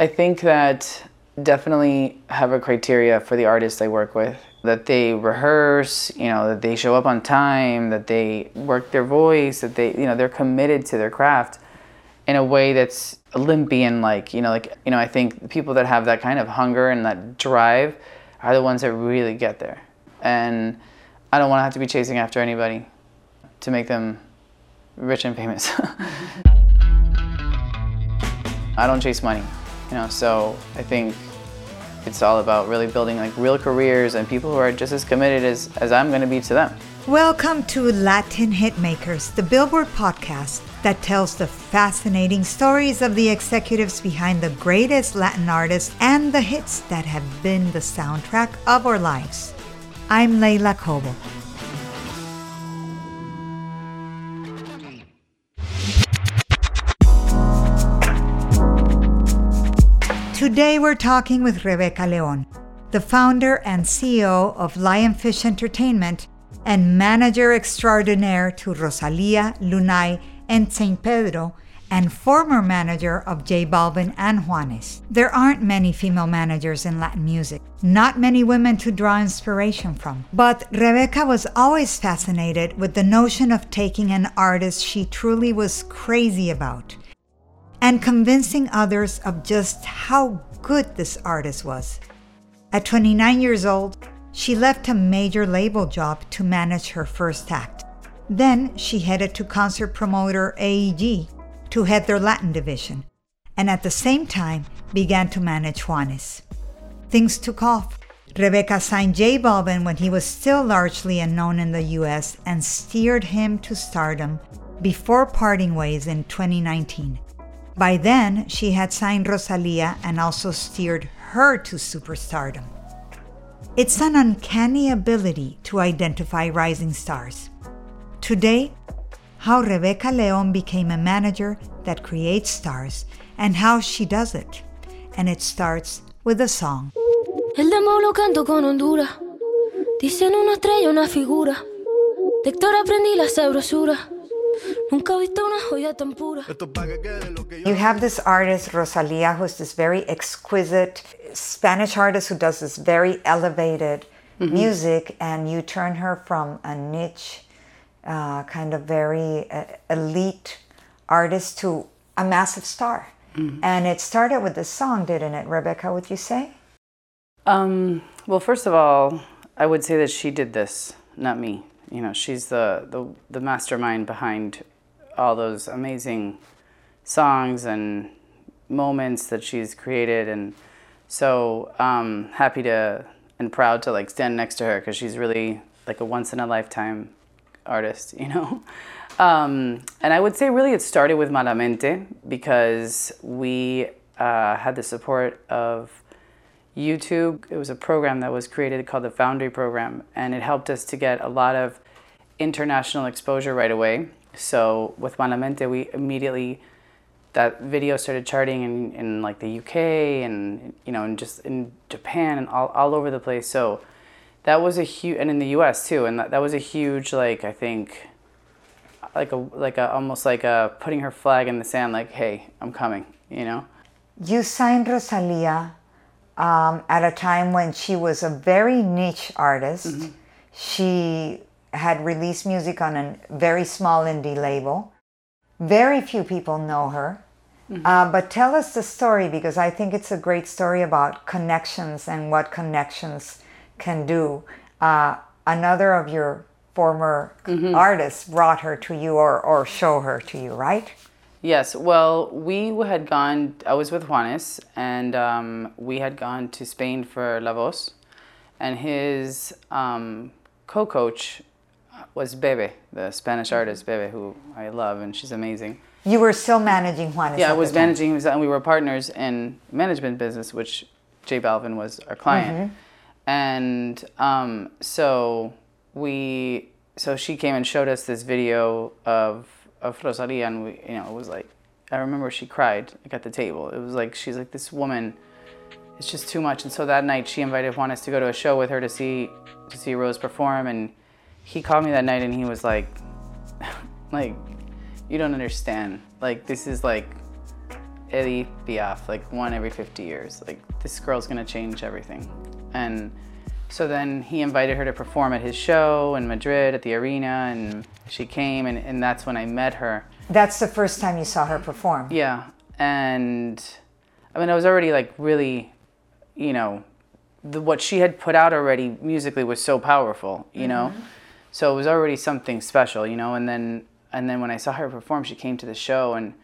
I think that definitely have a criteria for the artists I work with that they rehearse, you know, that they show up on time, that they work their voice, that they, you know, they're committed to their craft in a way that's Olympian like, you know, like, you know, I think people that have that kind of hunger and that drive are the ones that really get there. And I don't want to have to be chasing after anybody to make them rich and famous. I don't chase money you know so i think it's all about really building like real careers and people who are just as committed as, as i'm going to be to them. Welcome to latin hitmakers the billboard podcast that tells the fascinating stories of the executives behind the greatest latin artists and the hits that have been the soundtrack of our lives. I'm leila cobo Today we're talking with Rebecca Leon, the founder and CEO of Lionfish Entertainment and manager extraordinaire to Rosalia, Lunay, and St. Pedro, and former manager of J Balvin and Juanes. There aren't many female managers in Latin music, not many women to draw inspiration from. But Rebecca was always fascinated with the notion of taking an artist she truly was crazy about and convincing others of just how good this artist was. At 29 years old, she left a major label job to manage her first act. Then she headed to concert promoter AEG to head their Latin division, and at the same time began to manage Juanes. Things took off. Rebecca signed J Balvin when he was still largely unknown in the US and steered him to stardom before parting ways in 2019. By then, she had signed Rosalia and also steered her to superstardom. It's an uncanny ability to identify rising stars. Today, how Rebecca Leon became a manager that creates stars and how she does it. And it starts with a song. El demo lo canto con Honduras. Dicen una estrella, una figura. Aprendí la sabrosura. You have this artist, Rosalia, who's this very exquisite Spanish artist who does this very elevated mm-hmm. music, and you turn her from a niche, uh, kind of very uh, elite artist to a massive star. Mm-hmm. And it started with this song, didn't it, Rebecca? Would you say? Um, well, first of all, I would say that she did this, not me you know, she's the, the, the mastermind behind all those amazing songs and moments that she's created. And so um, happy to and proud to like stand next to her because she's really like a once in a lifetime artist, you know. Um, and I would say really it started with Malamente because we uh, had the support of YouTube. It was a program that was created called the Foundry Program, and it helped us to get a lot of international exposure right away. So with Malamente, we immediately that video started charting in, in like the UK and you know and just in Japan and all, all over the place. So that was a huge and in the US too, and that, that was a huge like I think like a like a almost like a putting her flag in the sand like hey I'm coming you know. You signed Rosalia um, at a time when she was a very niche artist. Mm-hmm. She had released music on a very small indie label. Very few people know her. Mm-hmm. Uh, but tell us the story because I think it's a great story about connections and what connections can do. Uh, another of your former mm-hmm. artists brought her to you or, or show her to you, right? Yes. Well, we had gone, I was with Juanes, and um, we had gone to Spain for La Voz, and his um, co coach was Bebe, the Spanish artist Bebe, who I love, and she's amazing. You were still managing Juanes. Yeah, I was managing managing, and we were partners in management business, which J Balvin was our client, Mm-hmm. and um, so we, so she came and showed us this video of of Rosalia, and we, you know, it was like, I remember she cried like at the table. It was like she's like this woman, it's just too much, and so that night she invited Juanes to go to a show with her to see to see Rose perform, and he called me that night, and he was like, like, you don't understand, like this is like Edith Piaf, like one every 50 years. Like this girl's gonna change everything. And so then he invited her to perform at his show in Madrid at the arena, and she came, and, and that's when I met her. That's the first time you saw her perform. Yeah, and I mean, I was already like really, you know, the, what she had put out already musically was so powerful, you know, mm-hmm. So it was already something special, you know. And then and then when I saw her perform, she came to the show and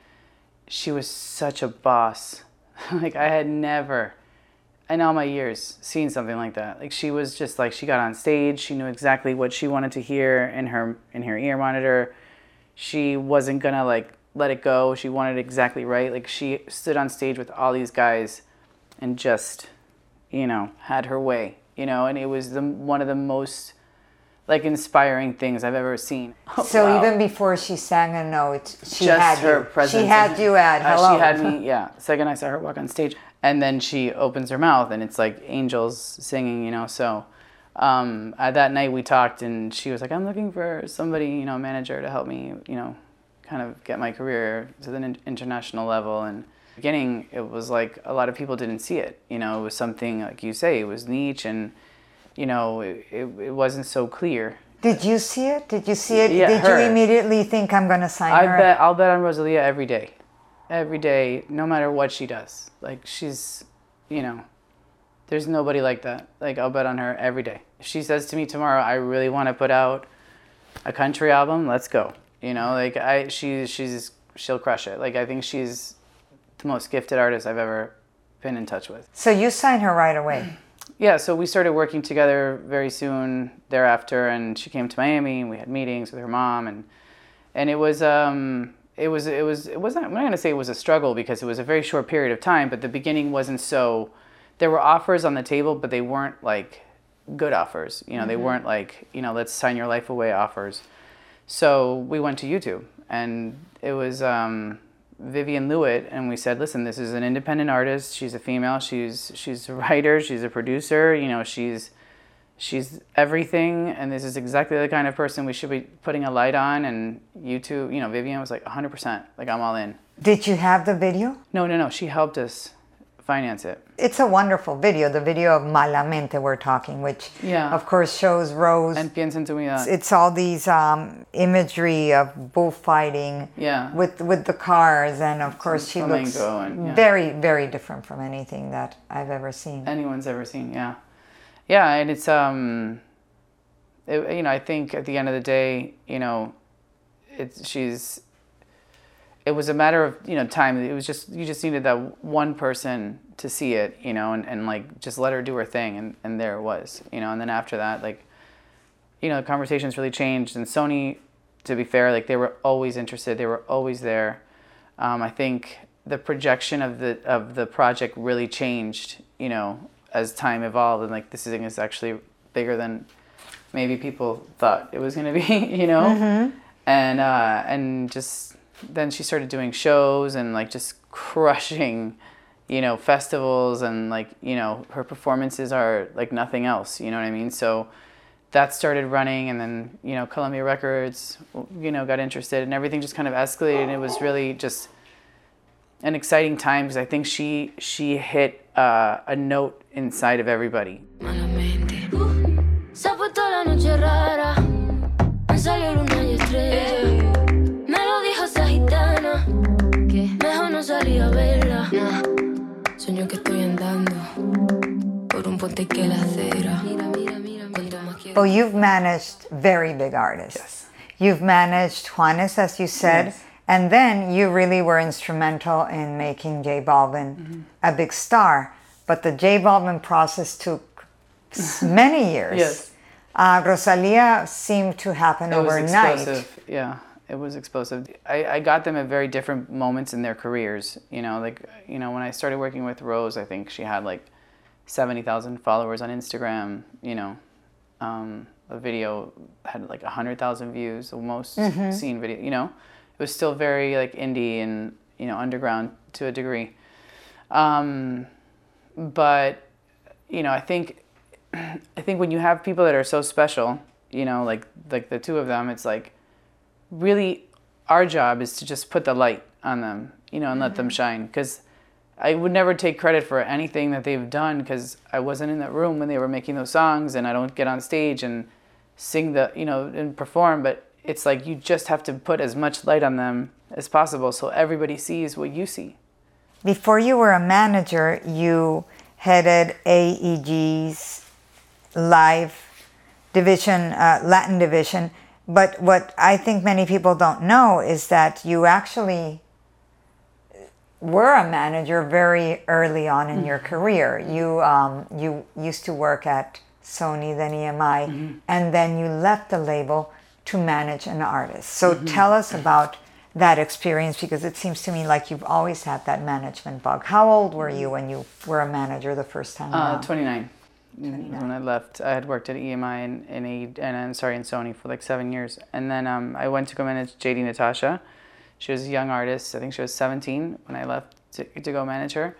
she was such a boss. like I had never, in all my years, seen something like that. Like she was just like she got on stage, she knew exactly what she wanted to hear in her in her ear monitor. She wasn't gonna like let it go. She wanted exactly right. Like she stood on stage with all these guys, and just, you know, had her way. You know, and it was the one of the most like inspiring things I've ever seen. So Wow even before she sang a note, she just had her you. presence. She had you at uh, hello. She had me, yeah. Second I saw her walk on stage, and then she opens her mouth, and it's like angels singing, you know. So um, uh, that night we talked, and she was like, "I'm looking for somebody, you know, manager to help me, you know, kind of get my career to the in- international level." And beginning, it was like a lot of people didn't see it. You know, it was something like you say, it was niche, and you know, it, it, wasn't so clear. Did you see it? Did you see it? Yeah, Did her. you immediately think I'm going to sign I her? bet I'll bet on Rosalia every day, every day, no matter what she does. Like she's, you know, there's nobody like that. Like I'll bet on her every day. If she says to me tomorrow, I really want to put out a country album, let's go. You know, like I, she, she's, she'll crush it. Like I think she's the most gifted artist I've ever been in touch with. So you sign her right away. Yeah, so we started working together very soon thereafter, and she came to Miami, and we had meetings with her mom, and and it was um it was it was it wasn't I'm not gonna say it was a struggle because it was a very short period of time, but the beginning wasn't so. There were offers on the table, but they weren't like good offers. You know, they weren't like you know let's sign your life away offers. So we went to YouTube, and it was um, Vivien Lewit, and we said, listen, this is an independent artist. She's a female. She's she's a writer. She's a producer. You know, she's she's everything, and this is exactly the kind of person we should be putting a light on. And you YouTube, you know, Vivian was like 100%, like I'm all in. Did you have the video? No, no, no. She helped us finance it. It's a wonderful video, the video of Malamente we're talking, which Yeah. of course shows Rose. And piensa en tu vida. it's all these um, imagery of bullfighting Yeah. with with the cars, and of course she looks and- yeah. very very different from anything that I've ever seen. anyone's ever seen. Yeah, yeah, and it's um, it, you know, I think at the end of the day, you know, it's she's. It was a matter of you know time. It was just you just needed that one person to see it, you know, and, and like just let her do her thing, and, and there it was, you know. And then after that, like, you know, the conversations really changed. And Sony, to be fair, like they were always interested. They were always there. Um, I think the projection of the of the project really changed, you know, as time evolved, and like this thing is actually bigger than maybe people thought it was going to be, you know, and uh, and just then she started doing shows and like just crushing, you know, festivals and like you know her performances are like nothing else, you know what I mean? So that started running and then you know Columbia Records you know got interested and everything just kind of escalated and it was really just an exciting time because I think she she hit uh, a note inside of everybody. Well, you've managed very big artists. Yes. You've managed Juanes, as you said, Yes. and then you really were instrumental in making J Balvin Mm-hmm. a big star. But the J Balvin process took many years. Yes. Uh, Rosalia seemed to happen It was overnight. explosive. Yeah. it was explosive. I, I got them at very different moments in their careers. You know, like you know when I started working with Rose, I think she had like seventy thousand followers on Instagram. You know, um, a video had like hundred thousand views, the most seen video. You know, it was still very like indie and you know underground to a degree. Um, but you know, I think I think when you have people that are so special, you know, like like the two of them, it's like really our job is to just put the light on them, you know, and let them shine. Because I would never take credit for anything that they've done because I wasn't in that room when they were making those songs, and I don't get on stage and sing the, you know, and perform. But it's like you just have to put as much light on them as possible so everybody sees what you see. Before you were a manager, you headed AEG's live division, uh, Latin division. But what I think many people don't know is that you actually were a manager very early on in your career. You um, you used to work at Sony, then EMI, and then you left the label to manage an artist. So tell us about that experience because it seems to me like you've always had that management bug. How old were you when you were a manager the first time Uh, around? 29. When I left, I had worked at EMI and and, A, and I'm sorry, in Sony for like seven years, and then um, I went to go manage JD Natasha. She was a young artist. I think she was 17 when I left to, to go manage her,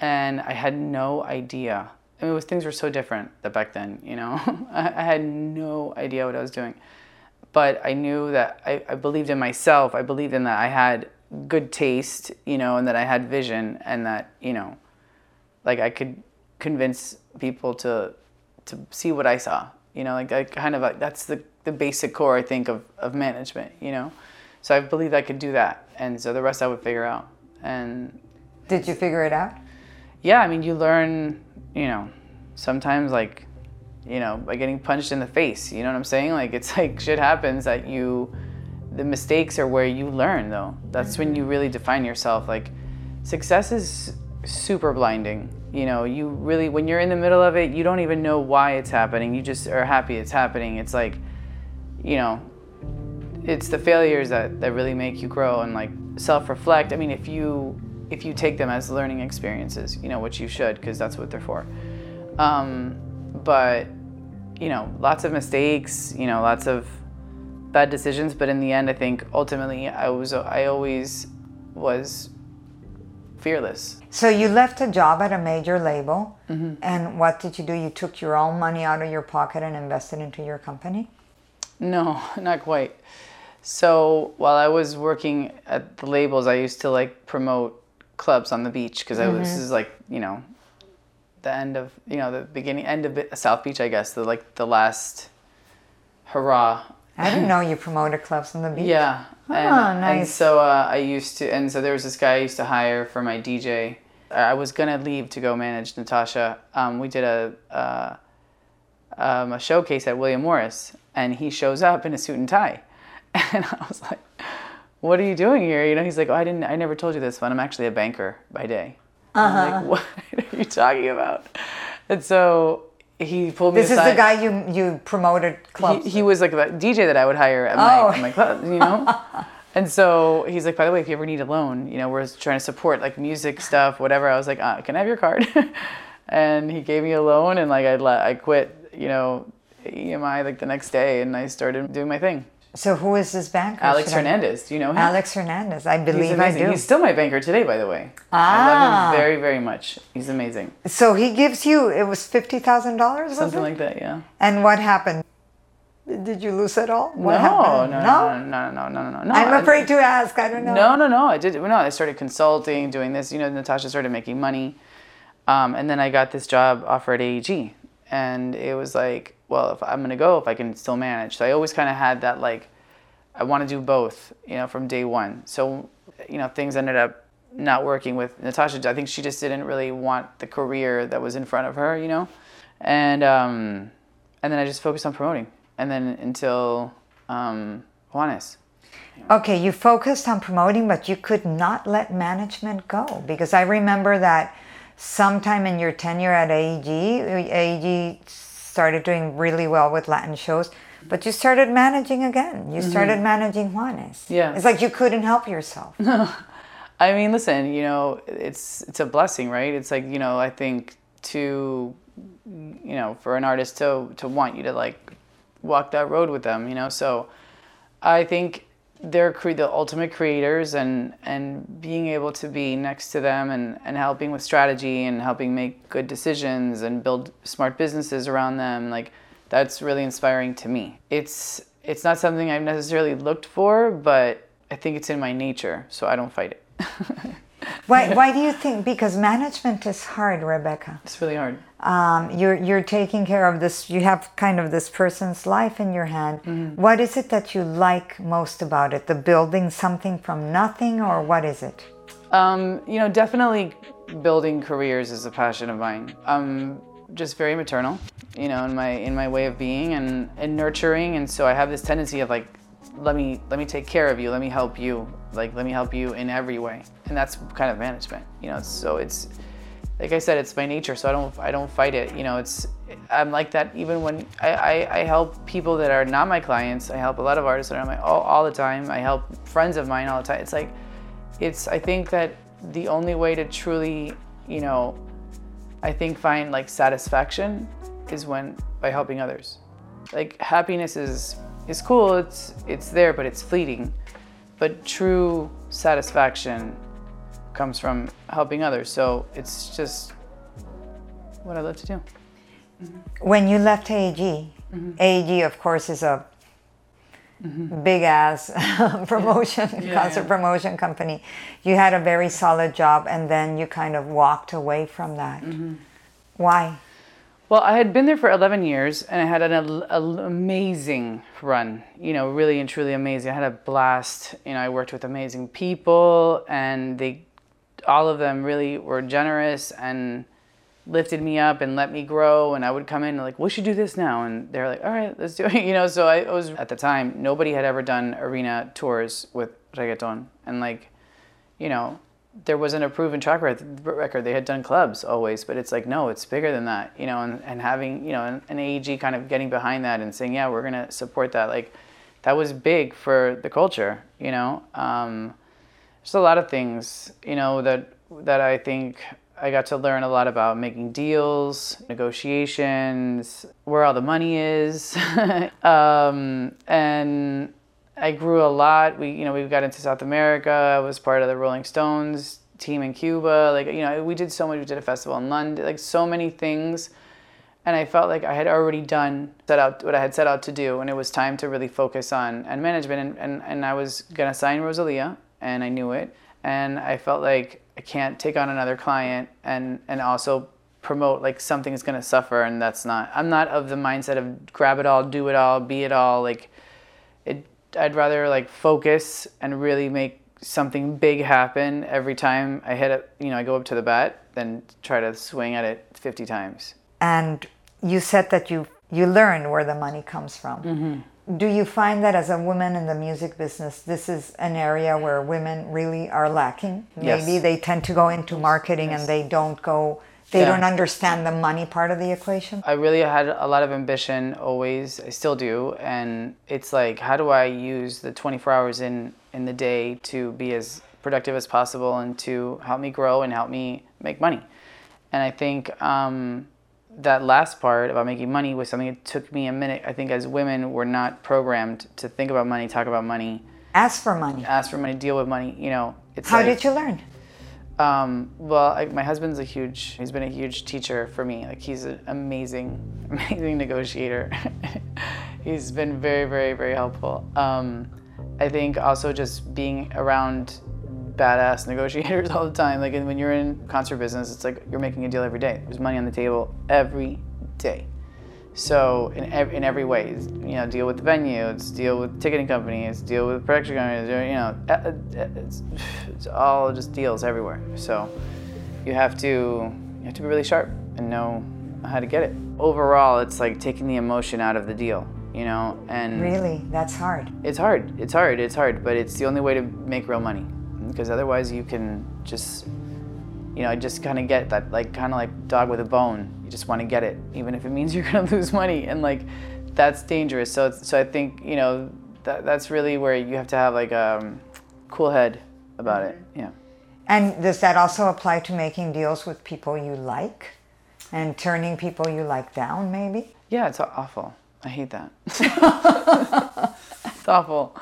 and I had no idea. I mean, was, things were so different that back then. You know, I, I had no idea what I was doing, but I knew that I, I believed in myself. I believed in that I had good taste, you know, and that I had vision, and that you know, like I could convince people to to see what I saw. You know, like I kind of like that's the the basic core I think of of management. You know, so I believed I could do that, and so the rest I would figure out. And Did you figure it out? yeah, I mean, you learn. You know, sometimes like, you know, by getting punched in the face. You know what I'm saying? Like it's like shit happens that you. The mistakes are where you learn, though. That's when you really define yourself. Like, success is super blinding. You know, you really, when you're in the middle of it, you don't even know why it's happening. You just are happy it's happening. It's like, you know, it's the failures that, that really make you grow and like self-reflect. I mean, if you if you take them as learning experiences, you know, which you should because that's what they're for. Um, but you know, lots of mistakes. You know, lots of bad decisions. But in the end, I think ultimately, I was I always was fearless. So you left a job at a major label, Mm-hmm. and what did you do? You took your own money out of your pocket and invested into your company. No, not quite. So while I was working at the labels, I used to like promote clubs on the beach because was this is like you know the end of you know the beginning end of South Beach, I guess the like the last hurrah. I didn't know you promoted clubs on the beach. Yeah. And, and nice. so uh, I used to, and so there was this guy I used to hire for my DJ. I was gonna leave to go manage Natasha. Um, we did a uh, um, a showcase at William Morris, and he shows up in a suit and tie, and I was like, "What are you doing here?" You know, he's like, "Oh, I didn't, I never told you this, but I'm actually a banker by day." I'm like, "What are you talking about?" And so he pulled me This is the guy you you promoted clubs. he, he was like a DJ that I would hire at Oh. my, at my club, you know? and so he's like, by the way, if you ever need a loan, you know, we're trying to support like music stuff, whatever. I was like, uh, can I have your card? and he gave me a loan and like I, I quit, you know, EMI like the next day and I started doing my thing. So who is this banker? Alex Should I- do you know him? Alex Hernandez. I believe I do. He's still my banker today, by the way. Ah. I Ah. love him very, very much. He's amazing. so he gives you it was fifty thousand dollars, or Something like that, yeah. And what happened? Did you lose it all? What no, happened? no, no, no, no, no, no, no, no. I'm afraid to ask. I don't know. No, no, no. I did. No, I started consulting, doing this. You know, Natasha started making money, um, and then I got this job offer at AEG, and it was like, well, if I'm gonna go, if I can still manage. So I always kind of had that like, I want to do both. You know, from day one. So, you know, things ended up not working with Natasha. I think she just didn't really want the career that was in front of her. You know, and um, and then I just focused on promoting, and then until um, Juanes. Okay, you focused on promoting, but you could not let management go because I remember that sometime in your tenure at AEG, AEG started doing really well with Latin shows, But you started managing again. You started managing Juanes. Mm-hmm. Yeah. It's like you couldn't help yourself. I mean, listen, you know, it's it's a blessing, right? It's like, you know, I think to you know, for an artist to to want you to like walk that road with them, you know. So I think they're cre- the ultimate creators and and being able to be next to them and and helping with strategy and helping make good decisions and build smart businesses around them, like that's really inspiring to me. It's it's not something I've necessarily looked for, but I think it's in my nature, so I don't fight it. Why, why do you think? Because management is hard, Rebecca. It's really hard. Um, you're you're taking care of this. You have kind of this person's life in your hand. Mm-hmm. What is it that you like most about it? The building something from nothing, or what is it? Um, you know, definitely building careers is a passion of mine. I'm just very maternal, you know, in my in my way of being and, and nurturing, and so I have this tendency of like, let me let me take care of you, let me help you, like let me help you in every way, and that's kind of management, you know. So it's like I said, it's my nature, so I don't I don't fight it. You know, it's I'm like that even when I, I, I help people that are not my clients. I help a lot of artists are my all, all the time. I help friends of mine all the time. It's like it's I think that the only way to truly, you know, I think find like satisfaction is when by helping others. Like happiness is is cool, it's it's there, but it's fleeting. But true satisfaction comes from helping others. So it's just what I love to do. When you left AEG, Mm-hmm. AEG, of course, is a big ass promotion, concert yeah. promotion company. You had a very solid job, and then you kind of walked away from that. Mm-hmm. Why? Well, I had been there for 11 years and I had an amazing run, you know, really and truly amazing. I had a blast. You know, I worked with amazing people and they, all of them really were generous and lifted me up and let me grow. And I would come in and like, we should do this now. And they're like, all right, let's do it. You know, so I was, at the time, nobody had ever done arena tours with reggaeton. And like, you know, there wasn't a proven track record. They had done clubs always, but it's like, no, it's bigger than that, you know, and, and having, you know, an, an AEG kind of getting behind that and saying, yeah, we're going to support that. Like, that was big for the culture, you know. Um, there's a lot of things, you know, that, that I think I got to learn a lot about making deals, negotiations, where all the money is. um, and I grew a lot. We, you know, we got into South America. I was part of the Rolling Stones team in Cuba. Like, you know, we did so much. We did a festival in London. Like, so many things. And I felt like I had already done set out what I had set out to do, and it was time to really focus on and management. And, and, and I was gonna sign Rosalia, and I knew it. And I felt like I can't take on another client and and also promote like something's gonna suffer, and that's not. I'm not of the mindset of grab it all, do it all, be it all. Like, I'd rather like focus and really make something big happen every time I hit it, you know, I go up to the bat than try to swing at it 50 times. And you said that you you learn where the money comes from. Mm-hmm. Do you find that as a woman in the music business, this is an area where women really are lacking? Yes. Maybe they tend to go into marketing and they don't go, they Yeah. don't understand the money part of the equation. I really had a lot of ambition always. I still do, and it's like, how do I use the 24 hours in in the day to be as productive as possible and to help me grow and help me make money? And I think um, that last part about making money was something that took me a minute. I think as women, we're not programmed to think about money, talk about money, Ask for money. ask for money, deal with money. You know, it's How like, did you learn? Um, well, I, my husband's a huge, he's been a huge teacher for me. Like, he's an amazing, amazing negotiator. he's been very, very, very helpful. Um, I think also just being around badass negotiators all the time. Like, when you're in concert business, it's like you're making a deal every day. There's money on the table every day. So in every, in every way, you know, deal with the venue, it's deal with ticketing companies, deal with production companies, you know, uh, uh, it's, it's all just deals everywhere. So you have to you have to be really sharp and know how to get it. Overall, it's like taking the emotion out of the deal, you know, and Really? That's hard. it's hard. It's hard. It's hard, but it's the only way to make real money because otherwise you can just you know, just kind of get that like kind of like dog with a bone. You just want to get it even if it means you're going to lose money and like that's dangerous. So so I think you know that that's really where you have to have like a um, cool head about it. Yeah. And does that also apply to making deals with people you like and turning people you like down, maybe? Yeah, it's awful. I hate that. it's awful.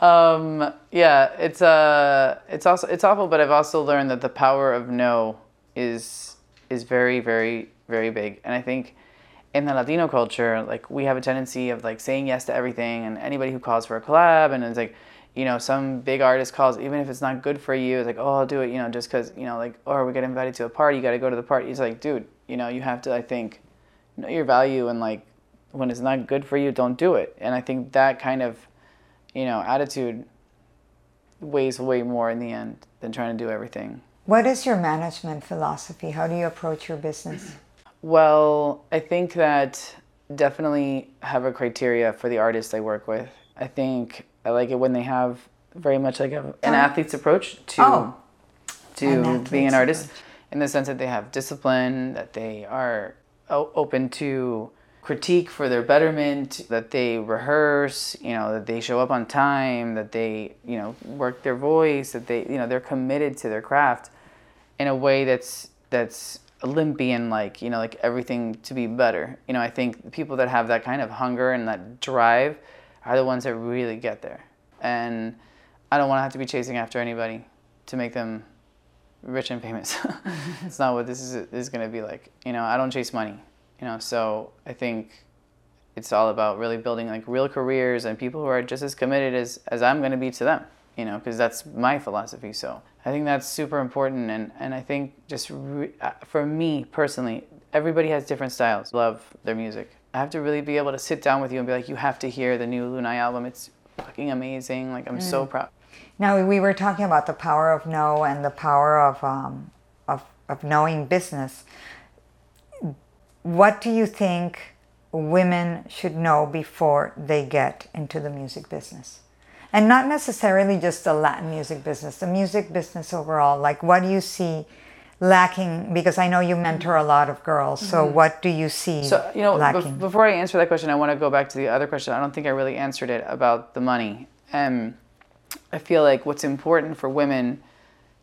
Um, yeah, it's uh, it's also it's awful. But I've also learned that the power of no is is very very very big. And I think in the Latino culture, like we have a tendency of like saying yes to everything, and anybody who calls for a collab, and it's like you know, some big artist calls, even if it's not good for you, it's like, oh, I'll do it, you know, just because, you know, like, or we get invited to a party, you got to go to the party. It's like, dude, you know, you have to, I think, know your value and like, when it's not good for you, don't do it. And I think that kind of, you know, attitude weighs way more in the end than trying to do everything. What is your management philosophy? How do you approach your business? Well, I think that definitely have a criteria for the artists I work with. I think I like it when they have very much like a, an athlete's approach to Oh. to An being an artist, approach. in the sense that they have discipline, that they are open to critique for their betterment, that they rehearse, you know, that they show up on time, that they you know work their voice, that they you know they're committed to their craft in a way that's that's Olympian like, you know, like everything to be better. You know, I think people that have that kind of hunger and that drive are the ones that really get there. And I don't want to have to be chasing after anybody to make them rich and famous. it's not what this is, is going to be like. You know, I don't chase money. You know, so I think it's all about really building like real careers and people who are just as committed as, as I'm going to be to them, you know, because that's my philosophy. So I think that's super important. And, and I think just re- uh, for me personally, everybody has different styles. Love their music. I have to really be able to sit down with you and be like, you have to hear the new Lunay album. It's fucking amazing. Like, I'm so proud. Now we were talking about the power of no and the power of um, of of knowing business. What do you think women should know before they get into the music business? And not necessarily just the Latin music business, the music business overall. Like, what do you see lacking? Because I know you mentor a lot of girls. So, what do you see So, you know, lacking? before I answer that question, I want to go back to the other question. I don't think I really answered it about the money. Um, I feel like what's important for women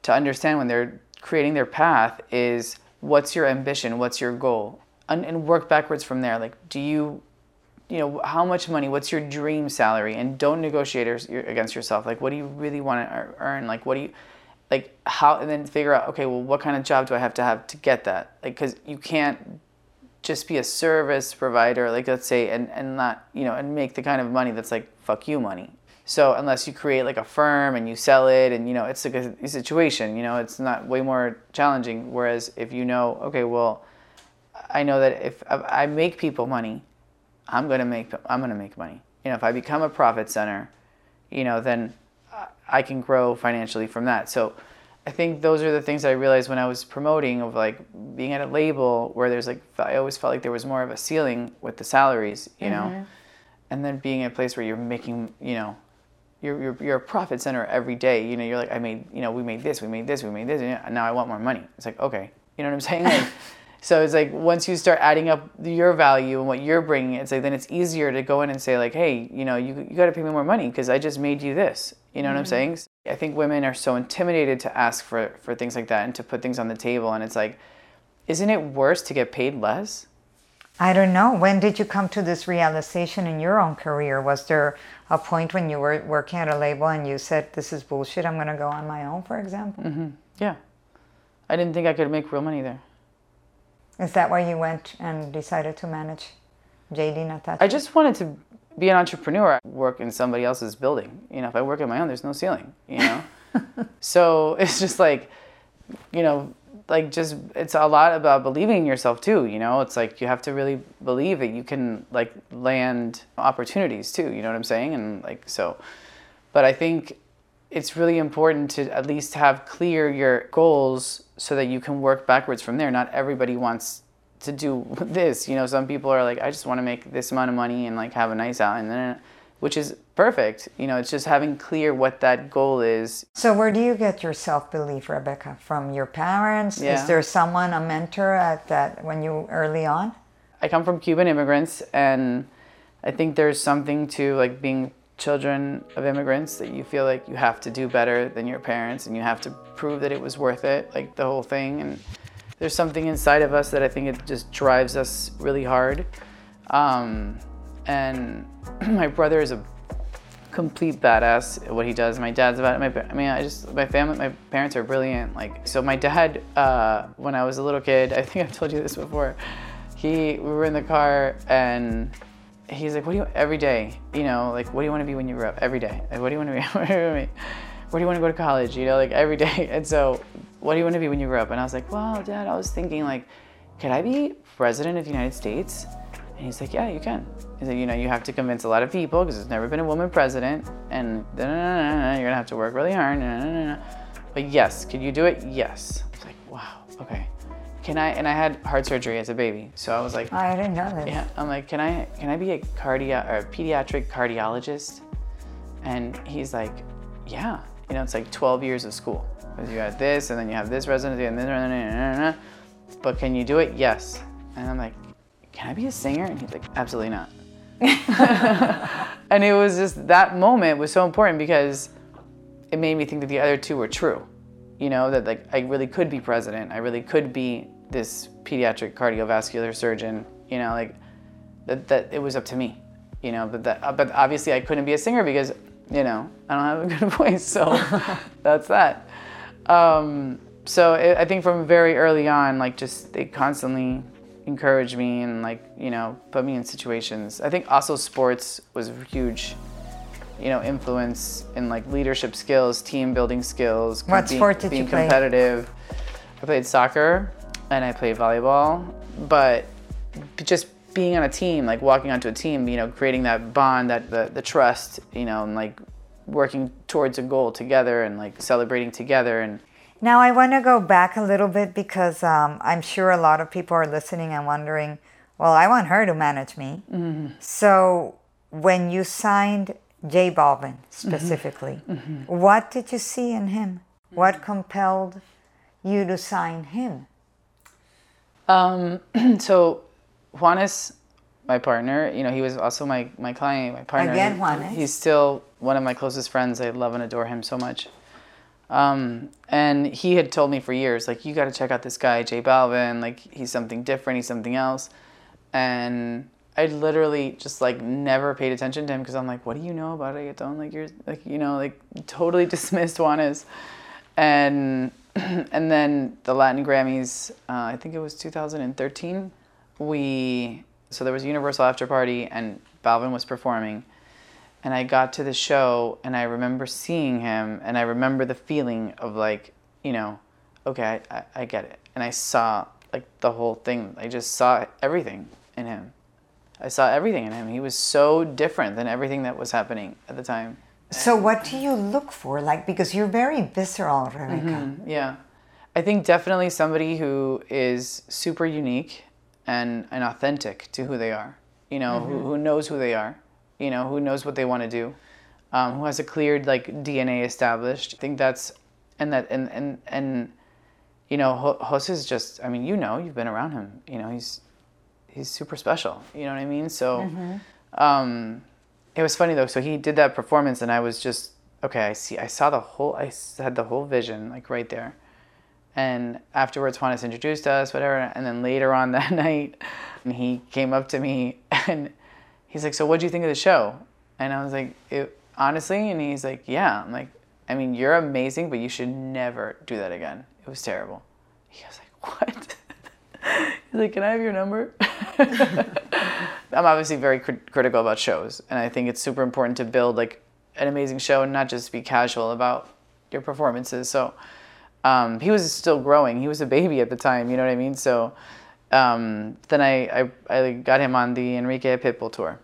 to understand when they're creating their path is what's your ambition, what's your goal, and, and work backwards from there. Like, do you, you know, how much money? What's your dream salary? And don't negotiate against yourself. Like, what do you really want to earn? Like, what do you, like, how? And then figure out, okay, well, what kind of job do I have to have to get that? Like, because you can't just be a service provider, like let's say, and, and not, you know, and make the kind of money that's like fuck you money. So unless you create like a firm and you sell it and, you know, it's like a, situation, you know, it's not way more challenging. Whereas if you know, okay, well, I know that if I make people money, I'm gonna make I'm gonna make money. You know, if I become a profit center, you know, then I- can grow financially from that. So I think those are the things that I realized when I was promoting of like being at a label where there's like I always felt like there was more of a ceiling with the salaries, you know, mm-hmm. and then being in a place where you're making, you know, you're, you're, you're a profit center every day. You know, you're like, I made, you know, we made this, we made this, we made this, and now I want more money. It's like, okay, you know what I'm saying? Like, so it's like once you start adding up your value and what you're bringing, it's like then it's easier to go in and say like, hey, you know, you, you got to pay me more money because I just made you this. You know what I'm mm-hmm. saying? I think women are so intimidated to ask for, for things like that and to put things on the table. And it's like, isn't it worse to get paid less? I don't know. When did you come to this realization in your own career? Was there a point when you were working at a label and you said, This is bullshit, I'm going to go on my own, for example? Mm-hmm. Yeah. I didn't think I could make real money there. Is that why you went and decided to manage JD Natasha? I just wanted to be an entrepreneur, work in somebody else's building. You know, if I work on my own, there's no ceiling, you know? so it's just like, you know, like just, it's a lot about believing in yourself too, you know? It's like you have to really believe that you can like land opportunities too, you know what I'm saying? And like, so, but I think it's really important to at least have clear your goals so that you can work backwards from there. Not everybody wants to do this. You know, some people are like, I just want to make this amount of money and like have a nice out, and then, which is perfect. You know, it's just having clear what that goal is. so, where do you get your self belief, Rebecca? From your parents? Yeah. Is there someone, a mentor at that when you early on? I come from Cuban immigrants, and I think there's something to like being children of immigrants that you feel like you have to do better than your parents and you have to prove that it was worth it, like the whole thing. And there's something inside of us that I think it just drives us really hard. Um, and my brother is a complete badass at what he does. My dad's about it. My, I mean, I just my family, my parents are brilliant. Like, so my dad, uh, when I was a little kid, I think I've told you this before. He, we were in the car and he's like, "What do you every day? You know, like, what do you want to be when you grow up? Every day. Like, what do you want to be? Where do you want to go to college? You know, like every day. And so, what do you want to be when you grow up? And I was like, well, Dad, I was thinking like, could I be president of the United States? And he's like, yeah, you can. He's like, you know, you have to convince a lot of people because there's never been a woman president, and you're gonna have to work really hard. But yes, could you do it? Yes. I was like, wow, okay. Can I? And I had heart surgery as a baby, so I was like, oh, I didn't know that. yeah. I'm like, can I? Can I be a cardio or a pediatric cardiologist? And he's like, yeah. You know, it's like 12 years of school. Because you got this, and then you have this residency, and this, but can you do it? Yes. And I'm like, can I be a singer? And he's like, absolutely not. and it was just that moment was so important because it made me think that the other two were true. You know, that like I really could be president. I really could be this pediatric cardiovascular surgeon. You know, like that, that it was up to me. You know, but that but obviously I couldn't be a singer because, you know, I don't have a good voice. So that's that. Um, so it, I think from very early on, like just they constantly encouraged me and like you know put me in situations. I think also sports was a huge, you know, influence in like leadership skills, team building skills. What being, sport did being you play? competitive. I played soccer and I played volleyball, but just being on a team, like walking onto a team, you know, creating that bond, that the, the trust, you know, and like working towards a goal together and like celebrating together and Now, I want to go back a little bit because um, I'm sure a lot of people are listening and wondering, well, I want her to manage me. Mm-hmm. So, when you signed J Balvin mm-hmm. specifically, mm-hmm. what did you see in him? What compelled you to sign him? Um, so Juanes, my partner, you know, he was also my, my client, my partner. Again, Juanes. He's still one of my closest friends. I love and adore him so much. Um, and he had told me for years, like, you got to check out this guy, J Balvin. Like, he's something different. He's something else. And I literally just like never paid attention to him because I'm like, what do you know about reggaeton? Like, you're like, you know, like totally dismissed Juanes. And and then the Latin Grammys, uh, I think it was 2013. We so there was a Universal after party and Balvin was performing, and I got to the show and I remember seeing him and I remember the feeling of like you know, okay, I, I, I get it, and I saw like the whole thing. I just saw everything in him. I saw everything in him. He was so different than everything that was happening at the time. So, what do you look for? Like, because you're very visceral, Rebecca. Yeah. I think definitely somebody who is super unique and, and authentic to who they are. You know, who, who knows who they are, you know, who knows what they want to do, um, who has a clear like DNA established. I think that's and that and and and you know, Jose is just I mean, you know, you've been around him. You know, he's he's super special. You know what I mean? So um it was funny though. So he did that performance, and I was just okay. I see. I saw the whole. I had the whole vision like right there. And afterwards, Juanes introduced us, whatever. And then later on that night, he came up to me and he's like, "So, what do you think of the show?" And I was like, "Honestly," and he's like, "Yeah." I'm like, "I mean, you're amazing, but you should never do that again. It was terrible." He was like, "What?" He's like, "Can I have your number?" I'm obviously very crit- critical about shows, and I think it's super important to build like an amazing show and not just be casual about your performances. So um, he was still growing. He was a baby at the time. You know what I mean? So um, then I, I I got him on the Enrique Pitbull tour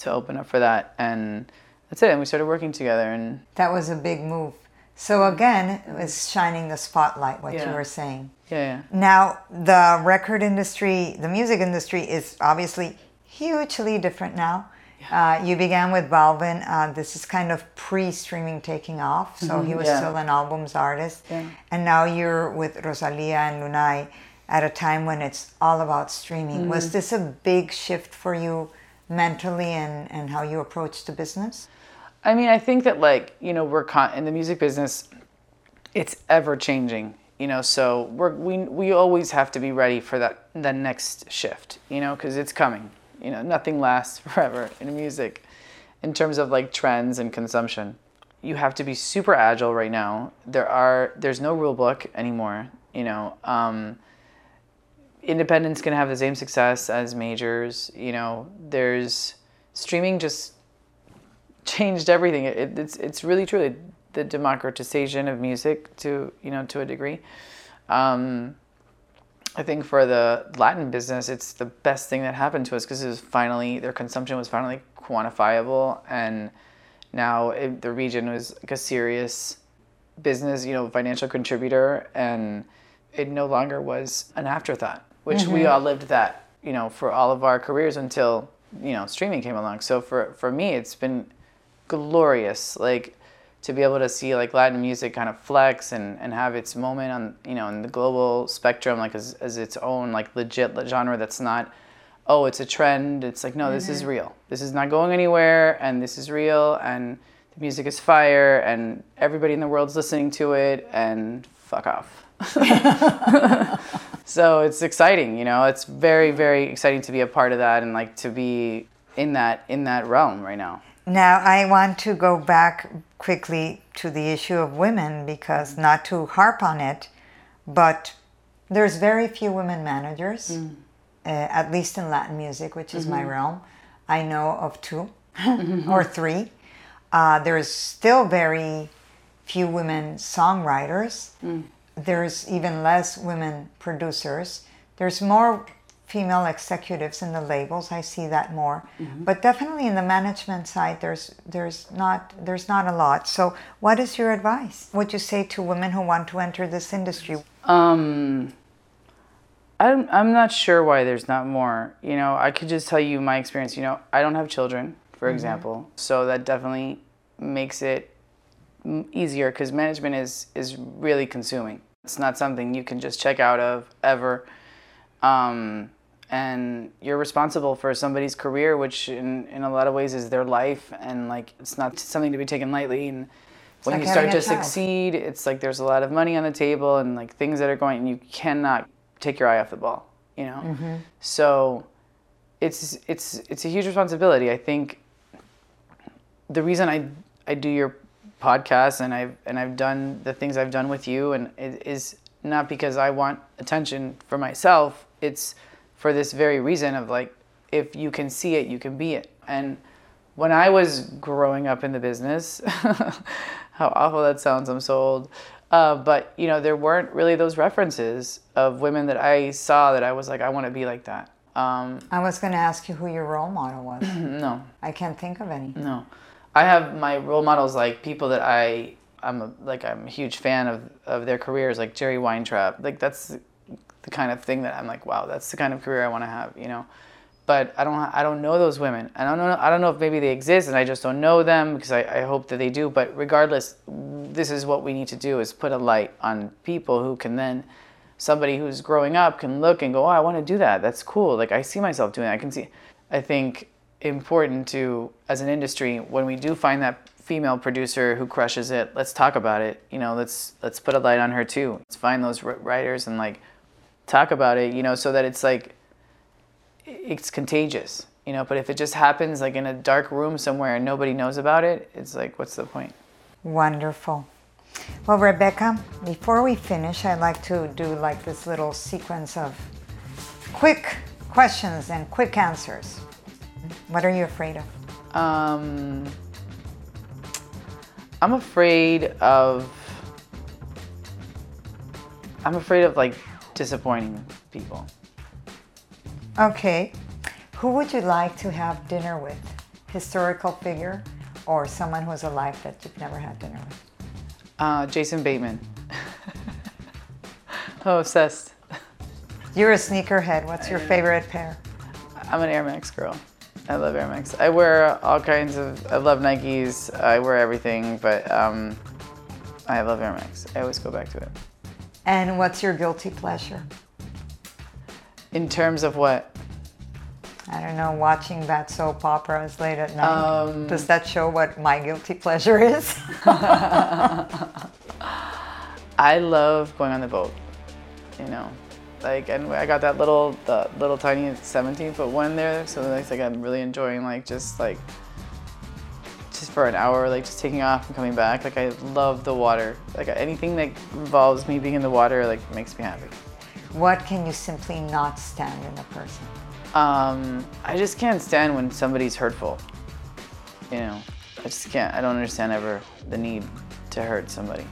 to open up for that, and that's it. And we started working together, and That was a big move. So, again, it was shining the spotlight, what you were saying. Yeah, yeah. Now, the record industry, the music industry is obviously hugely different now. Uh, you began with Balvin. Uh, this is kind of pre streaming taking off. So he was yeah. still an albums artist. Yeah. And now you're with Rosalia and Lunay at a time when it's all about streaming. Was this a big shift for you mentally and, and how you approach the business? I mean, I think that like you know we're con- in the music business, it's ever changing. You know, so we're we we always have to be ready for that the next shift. You know, because it's coming. You know, nothing lasts forever in music, in terms of like trends and consumption. You have to be super agile right now. There are there's no rule book anymore. You know, um, independents can have the same success as majors. You know, there's streaming just changed everything. It, it's it's really truly the democratization of music to you know to a degree. Um, I think for the Latin business, it's the best thing that happened to us because it was finally their consumption was finally quantifiable, and now it, the region was like a serious business, you know, financial contributor, and it no longer was an afterthought. Which mm-hmm. we all lived that, you know, for all of our careers until you know streaming came along. So for for me, it's been glorious. Like to be able to see like Latin music kind of flex and, and have its moment on you know in the global spectrum like as, as its own like legit genre that's not oh it's a trend it's like no mm-hmm. this is mm-hmm. real this is not going anywhere and this is real and the music is fire and everybody in the world's listening to it and fuck off so it's exciting you know it's very very exciting to be a part of that and like to be in that in that realm right now now, I want to go back quickly to the issue of women because not to harp on it, but there's very few women managers, mm. uh, at least in Latin music, which is mm-hmm. my realm. I know of 2 mm-hmm. or three. Uh, there's still very few women songwriters. Mm. There's even less women producers. There's more female executives in the labels. I see that more, mm-hmm. but definitely in the management side, there's there's not there's not a lot. So, what is your advice? What you say to women who want to enter this industry? Um, I'm I'm not sure why there's not more. You know, I could just tell you my experience. You know, I don't have children, for mm-hmm. example, so that definitely makes it easier because management is is really consuming. It's not something you can just check out of ever. Um, and you're responsible for somebody's career which in, in a lot of ways is their life and like it's not something to be taken lightly and when like you start to succeed it's like there's a lot of money on the table and like things that are going and you cannot take your eye off the ball you know? Mm-hmm. so it's it's it's a huge responsibility. I think the reason i i do your podcast and i've and i've done the things i've done with you and it is not because i want attention for myself. It's for this very reason of like if you can see it you can be it. And when i was growing up in the business how awful that sounds i'm so old uh, but you know there weren't really those references of women that i saw that i was like i want to be like that. Um, i was going to ask you who your role model was. No. I can't think of any. No. I have my role models like people that i i'm a, like i'm a huge fan of of their careers like jerry weintraub. Like that's the kind of thing that I'm like, wow, that's the kind of career I want to have, you know. But I don't, I don't know those women. I don't know, I don't know if maybe they exist, and I just don't know them because I, I hope that they do. But regardless, this is what we need to do: is put a light on people who can then, somebody who's growing up can look and go, oh, I want to do that. That's cool. Like I see myself doing that. I can see. I think important to as an industry when we do find that female producer who crushes it let's talk about it you know let's let's put a light on her too let's find those writers and like talk about it, you know, so that it's like it's contagious, you know. But if it just happens like in a dark room somewhere and nobody knows about it, it's like, what's the point? Wonderful. Well, Rebecca, before we finish, I'd like to do like this little sequence of quick questions and quick answers. What are you afraid of? Um, I'm afraid of. I'm afraid of like disappointing people. Okay. Who would you like to have dinner with? Historical figure or someone who's alive that you've never had dinner with? Uh, Jason Bateman. oh, obsessed. You're a sneakerhead. What's your favorite pair? I'm an Air Max girl. I love Air Max. I wear all kinds of. I love Nikes. I wear everything, but um, I love Air Max. I always go back to it. And what's your guilty pleasure? In terms of what? I don't know, watching that soap operas late at night. Um, Does that show what my guilty pleasure is? I love going on the boat. You know, like, and I got that little, the little tiny 17 foot one there, so it's like I'm really enjoying like just like for an hour, like just taking off and coming back. Like I love the water. Like anything that involves me being in the water, like makes me happy. what can you simply not stand in a person? Um, I just can't stand when somebody's hurtful. You know, I just can't. I don't understand ever the need to hurt somebody.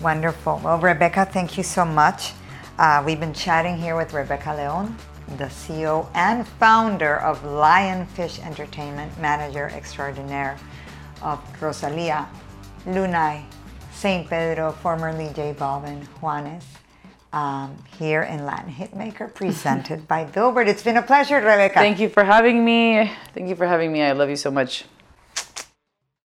Wonderful. Well, Rebecca, thank you so much. Uh, we've been chatting here with Rebecca Leon, the CEO and founder of Lionfish Entertainment, manager extraordinaire of Rosalia, Lunay, St. Pedro, formerly J Balvin, Juanes, um, here in Latin Hitmaker, presented by Billboard. It's been a pleasure, Rebecca. Thank you for having me. Thank you for having me. I love you so much.